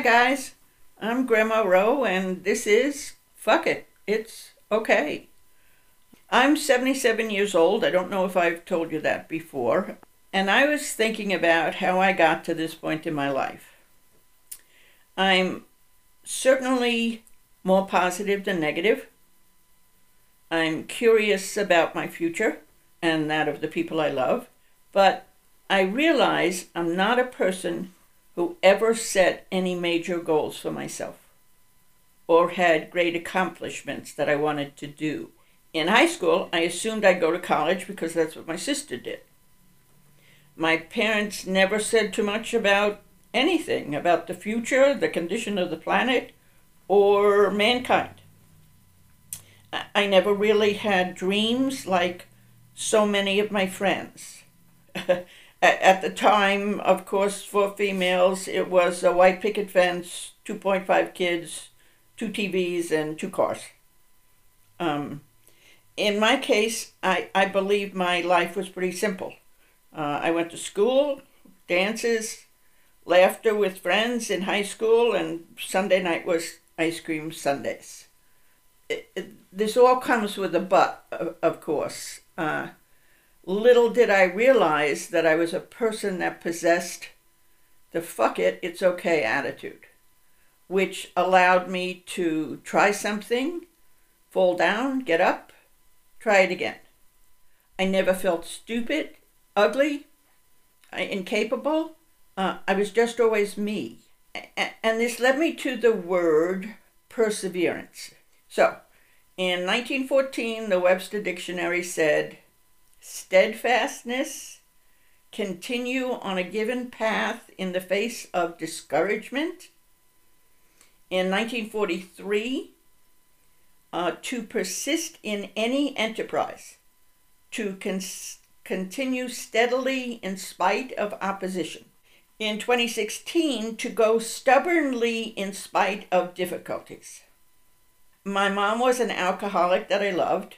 Hi, guys. I'm Grandma Rowe, and this is Fuck It. It's okay. I'm 77 years old. I don't know if I've told you that before. And I was thinking about how I got to this point in my life. I'm certainly more positive than negative. I'm curious about my future and that of the people I love, but I realize I'm not a person who ever set any major goals for myself or had great accomplishments that I wanted to do. In high school, I assumed I'd go to college because that's what my sister did. My parents never said too much about anything about the future, the condition of the planet, or mankind. I never really had dreams like so many of my friends. At the time, of course, for females, it was a white picket fence, 2.5 kids, two TVs, and two cars. Um, in my case, I, I believe my life was pretty simple. Uh, I went to school, dances, laughter with friends in high school, and Sunday night was ice cream Sundays. It, it, this all comes with a but, of, of course. Uh, little did I realize that I was a person that possessed the fuck it, it's okay attitude, which allowed me to try something, fall down, get up, try it again. I never felt stupid, ugly, incapable. Uh, I was just always me. And this led me to the word perseverance. So, in 1914, the Webster Dictionary said, steadfastness, continue on a given path in the face of discouragement. In 1943, uh, to persist in any enterprise, to cons- continue steadily in spite of opposition. In 2016, to go stubbornly in spite of difficulties. My mom was an alcoholic that I loved.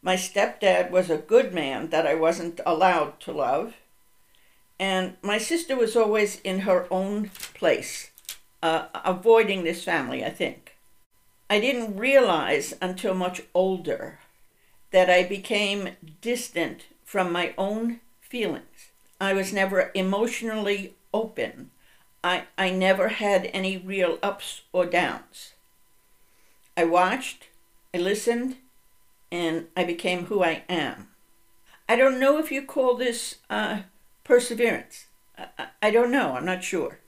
My stepdad was a good man that I wasn't allowed to love. And my sister was always in her own place, uh, avoiding this family, I think. I didn't realize until much older that I became distant from my own feelings. I was never emotionally open. I, I never had any real ups or downs. I watched, I listened, and I became who I am. I don't know if you call this uh, perseverance. I, I don't know, I'm not sure.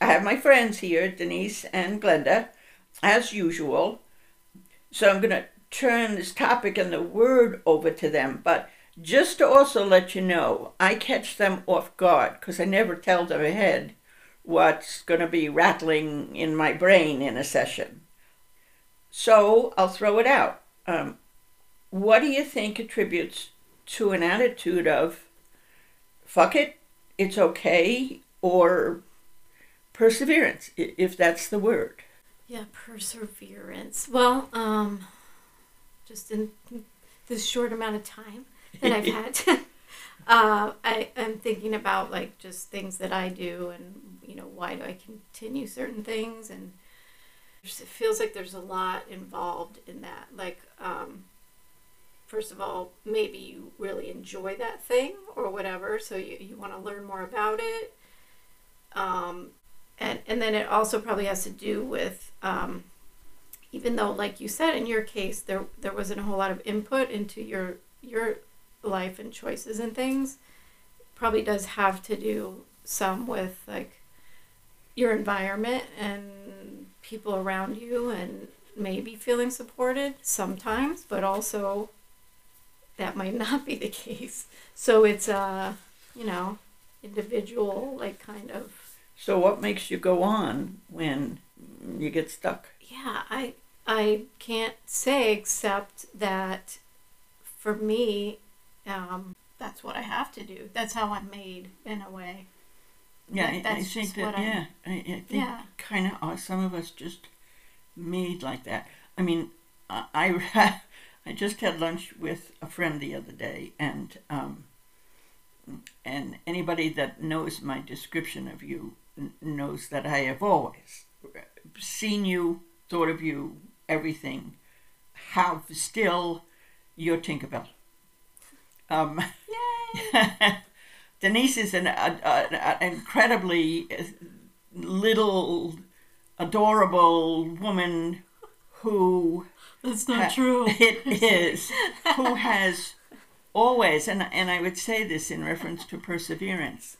I have my friends here, Denise and Glenda, as usual. So I'm going to turn this topic and the word over to them. But just to also let you know, I catch them off guard because I never tell them ahead what's going to be rattling in my brain in a session. So I'll throw it out. Um, what do you think attributes to an attitude of fuck it, it's okay, or perseverance, if that's the word? Yeah, perseverance. Well, um, just in this short amount of time that I've had, uh, I am thinking about like just things that I do and you know why do I continue certain things and it feels like there's a lot involved in that. Like, um, first of all, maybe you really enjoy that thing or whatever, so you, you want to learn more about it. Um, and, and then it also probably has to do with, um, even though, like you said, in your case, there, there wasn't a whole lot of input into your, your life and choices and things, probably does have to do some with like your environment and people around you and maybe feeling supported sometimes, but also that might not be the case. So it's a, you know, individual, like kind of. So what makes you go on when you get stuck? Yeah, I I can't say except that for me, um, that's what I have to do. That's how I'm made in a way. Yeah, I, I think that. Yeah, I, I think Yeah. kind of some of us just made like that. I mean, I I, I just had lunch with a friend the other day, and um, and anybody that knows my description of you n- knows that I have always seen you, thought of you, everything. Have still your Tinkerbell. Um! Denise is an incredibly uh, little, adorable woman who That's not true. it is who has always and and I would say this in reference to perseverance.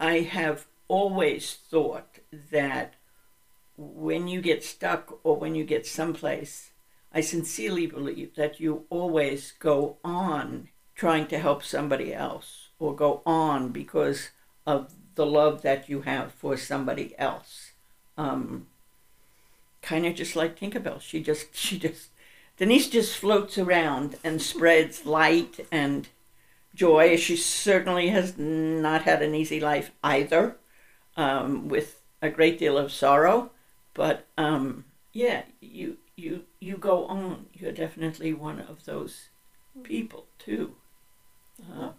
I have always thought that when you get stuck or when you get someplace, I sincerely believe that you always go on trying to help somebody else or go on because of the love that you have for somebody else. Um, kind of just like Tinkerbell. She just, she just, Denise just floats around and spreads light and joy. She certainly has not had an easy life either, um, with a great deal of sorrow. But um, yeah, you you you go on. You're definitely one of those people too. Uh,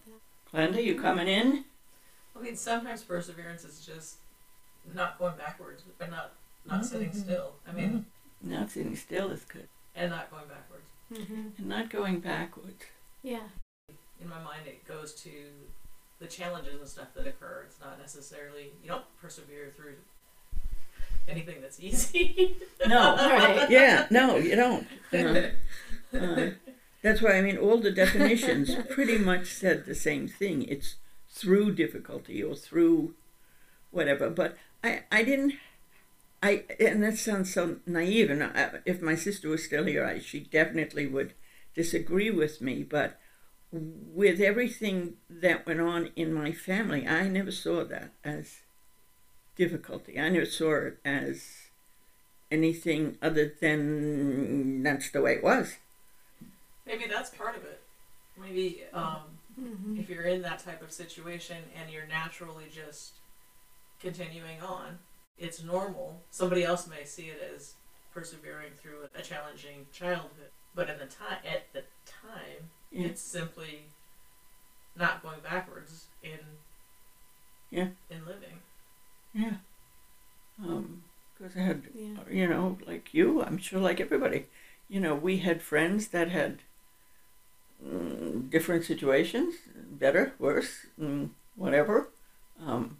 Glenda, you coming in? I mean, sometimes perseverance is just not going backwards, but not not sitting still. I mean, Not sitting still is good, and not going backwards. hmm and not going backwards. Yeah. In my mind, it goes to the challenges and stuff that occur. It's not necessarily you don't persevere through anything that's easy. No, Right. yeah, no, you don't. Uh, uh, that's why I mean all the definitions pretty much said the same thing. It's through difficulty or through whatever. But I, I didn't. I and that sounds so naive. And I, if my sister was still here, I, she definitely would disagree with me. But with everything that went on in my family, I never saw that as difficulty. I never saw it as anything other than that's the way it was. Maybe that's part of it. Maybe um, hmm if you're in that type of situation and you're naturally just continuing on, it's normal. Somebody else may see it as persevering through a challenging childhood, but in the time at the time, Yeah. it's simply not going backwards in Yeah. in living. Yeah. Um, because I had, Yeah. you know, like you, I'm sure, like everybody, you know, we had friends that had mm, different situations, better, worse, mm, whatever. Um,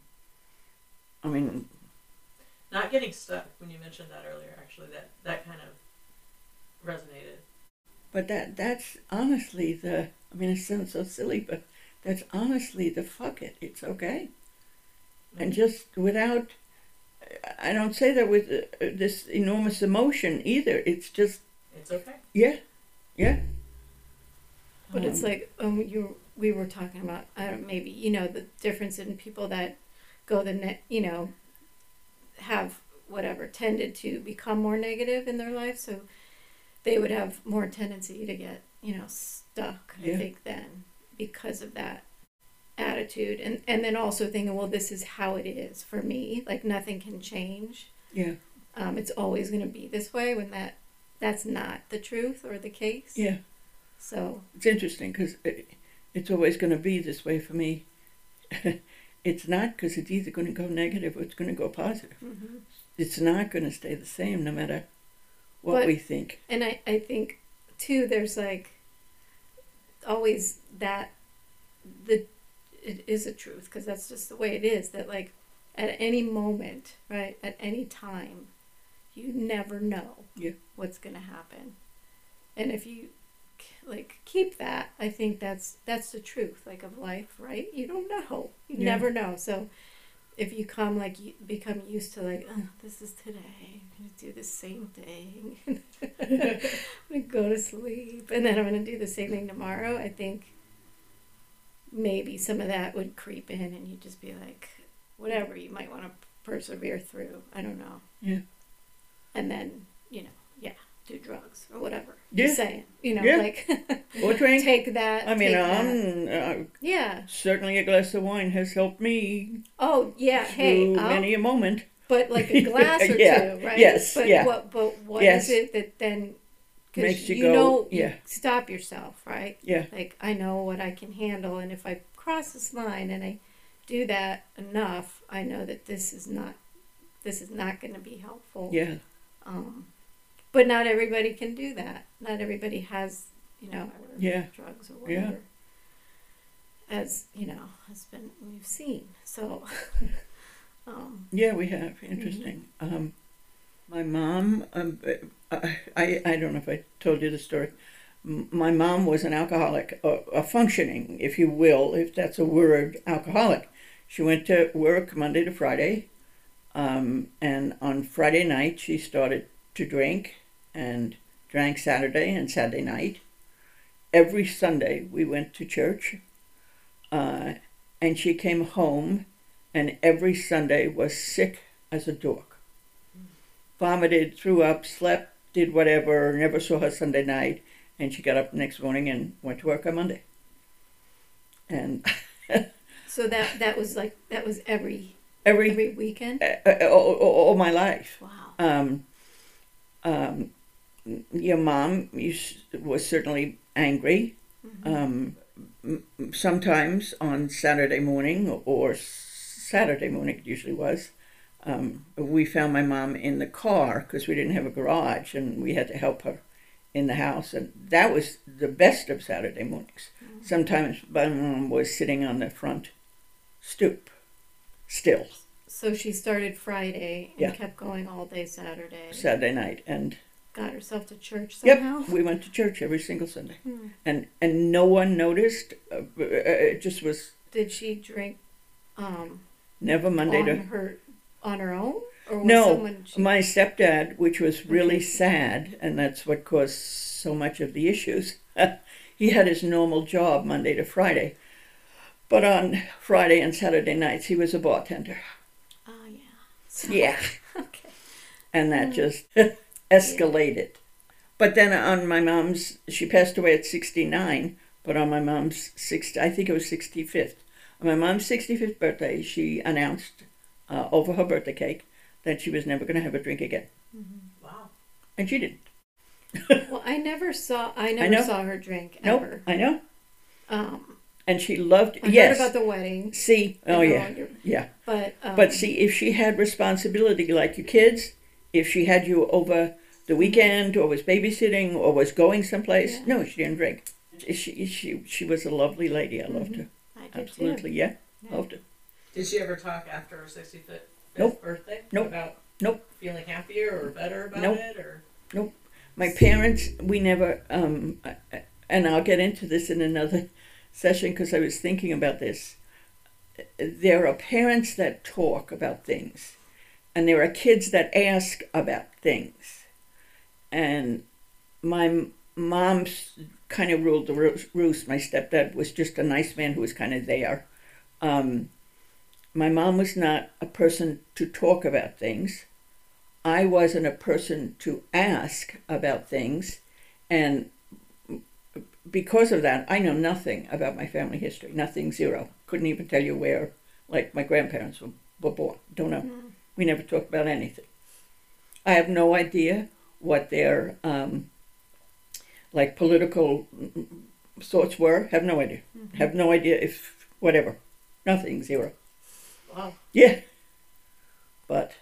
I mean, Not getting stuck when you mentioned that earlier. Actually, that that kind of resonated. but that that's honestly the. I mean, it sounds so silly, but that's honestly the fuck it. It's okay. and just without i don't say that with uh, this enormous emotion either it's just It's okay. yeah yeah But it's Um, like um, you we were talking about I don't maybe you know the difference in people that go the net you know have whatever tended to become more negative in their life so they would have more tendency to get you know stuck I think then because of that attitude. And and then also thinking well this is how it is for me. Like nothing can change. Yeah. Um, it's always going to be this way when that that's not the truth or the case. Yeah. So it's interesting because it, it's always going to be this way for me it's not because it's either going to go negative or it's going to go positive mhm. it's not going to stay the same no matter what But- we think And I, I think too there's like always that the it is a truth because that's just the way it is that like at any moment right at any time you never know Yeah. what's going to happen and if you like keep that. I think that's that's the truth like of life right? You don't know. You Yeah. never know. So if you come like you become used to like oh, this is today. I'm gonna do the same thing. I'm gonna go to sleep and then i'm gonna do the same thing tomorrow i think maybe some of that would creep in and you'd just be like whatever you might want to persevere through i don't know. Yeah. and then you know do drugs or whatever Yeah. you're saying you know Yeah. like or drink take that i mean um, uh, yeah certainly a glass of wine has helped me oh yeah hey I'll- many a moment but like a glass or Yeah, two right yes, but yeah. what but what is Yes. it that then Makes you you go, know you yeah. stop yourself right yeah like I know what I can handle, and if I cross this line and I do that enough, I know that this is not this is not going to be helpful. Yeah. Um, but not everybody can do that. Not everybody has, you know, Yeah. drugs or Yeah. whatever. As you know, has been we've seen. So, um, Yeah, we have. Interesting. Um, my mom, um, I, I, I don't know if I told you the story. My mom was an alcoholic, a, a functioning, if you will, if that's a word, alcoholic. She went to work Monday to Friday, um, and on Friday night she started to drink and drank Saturday and Saturday night. Every Sunday we went to church, uh, and she came home and every Sunday was sick as a dog. Vomited, threw up, slept, did whatever, never saw her Sunday night, and she got up the next morning and went to work on Monday. And so that that was like that was every every, every weekend. uh, all, all all my life. Wow. Um, um, your mom used, was certainly angry. Um, m- m- sometimes on Saturday morning or Saturday morning, it usually was. Um, we found my mom in the car because we didn't have a garage and we had to help her in the house. And that was the best of Saturday mornings. Sometimes my mom was sitting on the front stoop still So she started Friday and Yeah. kept going all day Saturday. Saturday night. And Got herself to church somehow. Yep, we went to church every single Sunday, Hmm. and and no one noticed. Uh, uh, it just was Did she drink um, never Monday on to her on her own, or was No, someone she, my stepdad, which was really Okay. sad, and that's what caused so much of the issues. he had his normal job Monday to Friday, but on Friday and Saturday nights he was a bartender. Oh yeah. So, Yeah, Okay. and that Mm. just escalated. But then on my mom's, she passed away at 69, but on my mom's 60, I think it was 65th, on my mom's 65th birthday, she announced uh, over her birthday cake that she was never going to have a drink again. Wow. And she didn't. Well, I never saw. I never know. saw her drink Nope, ever. I know. Um, And she loved, I yes. heard about the wedding. see, oh yeah, you're- yeah. But um, But see, if she had responsibility like your kids, if she had you over the weekend or was babysitting or was going someplace, Yeah. no, she didn't drink. She, she, she was a lovely lady. I loved her. I did Absolutely, too. yeah. Yeah. Loved her. Did she ever talk after her 65th Nope. birthday? Nope. About Nope. feeling happier or better about Nope. it, or Nope. My parents, we never, um, and I'll get into this in another session because I was thinking about this. There are parents that talk about things, and there are kids that ask about things. And my mom's kind of ruled the roost. My stepdad was just a nice man who was kind of there. Um, my mom was not a person to talk about things. I wasn't a person to ask about things, and because of that, I know nothing about my family history. Nothing, zero. Couldn't even tell you where, like, my grandparents were, were born. Don't know. Mm. We never talked about anything. I have no idea what their, um, like, political thoughts were. Have no idea. Have no idea if, whatever. Nothing, zero. wow. Yeah. But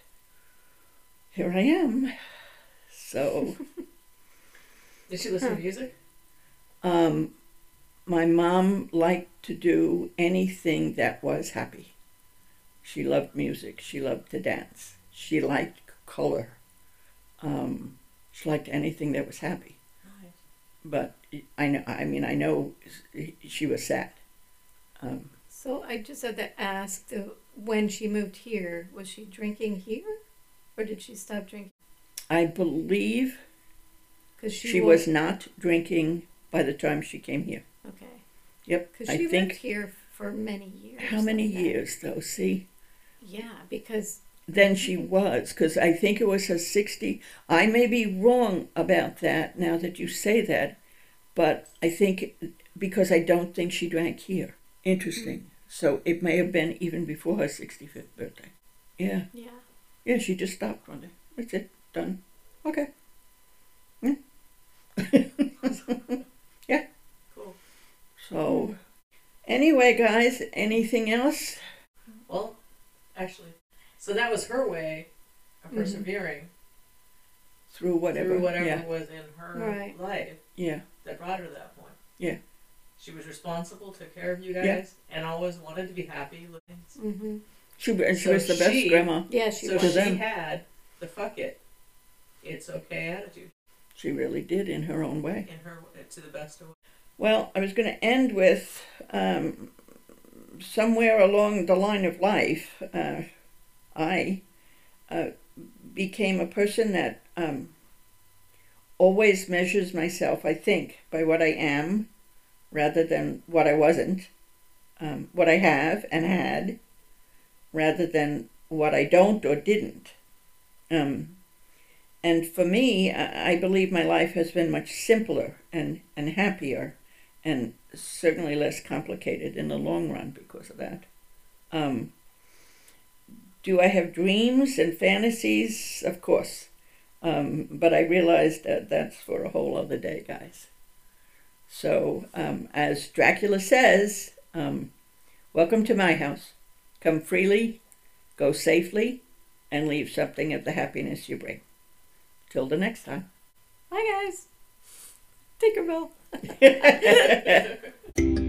here I am. So, Did she listen to music? um, my mom liked to do anything that was happy. She loved music. She loved to dance. She liked color. Um, she liked anything that was happy. But I know. I mean, I know she was sad. Um, So I just had to ask: uh, when she moved here, was she drinking here, or did she stop drinking? I believe Because she, she was not drinking by the time she came here. okay. Yep. Because I she think lived here for many years. How many like years, though? See, Yeah, because then she was, because I think it was her 60. I may be wrong about that now that you say that, but I think because I don't think she drank here. Interesting. Mm. So it may have been even before her 65th birthday. Yeah. yeah, Yeah, she just stopped one day. That's it. Done. Okay. Mm. Yeah. Cool. So, anyway, guys, anything else? Well, actually, so that was her way of Mhm. persevering Through whatever. through whatever Yeah. was in her Right. life Yeah. that brought her to that point. Yeah. She was responsible, took care of you guys, Yeah. and always wanted to be happy with. Mm-hmm. She, and she So was the best she- grandma. Yeah, she so To was. she them. had the fuck it, it's okay attitude She really did in her own way. in her to the best of. Well, I was going to end with um, somewhere along the line of life, uh, I uh, became a person that um, always measures myself, I think, by what I am rather than what I wasn't, um, what I have and had rather than what I don't or didn't. Um, and for me, I believe my life has been much simpler and, and happier and certainly less complicated in the long run because of that. Um, do I have dreams and fantasies? Of course. Um, but I realized that that's for a whole other day, guys. So, um, as Dracula says, um, welcome to my house. Come freely, go safely, and leave something of the happiness you bring. Till the next time. Bye, guys. Tinkerbell.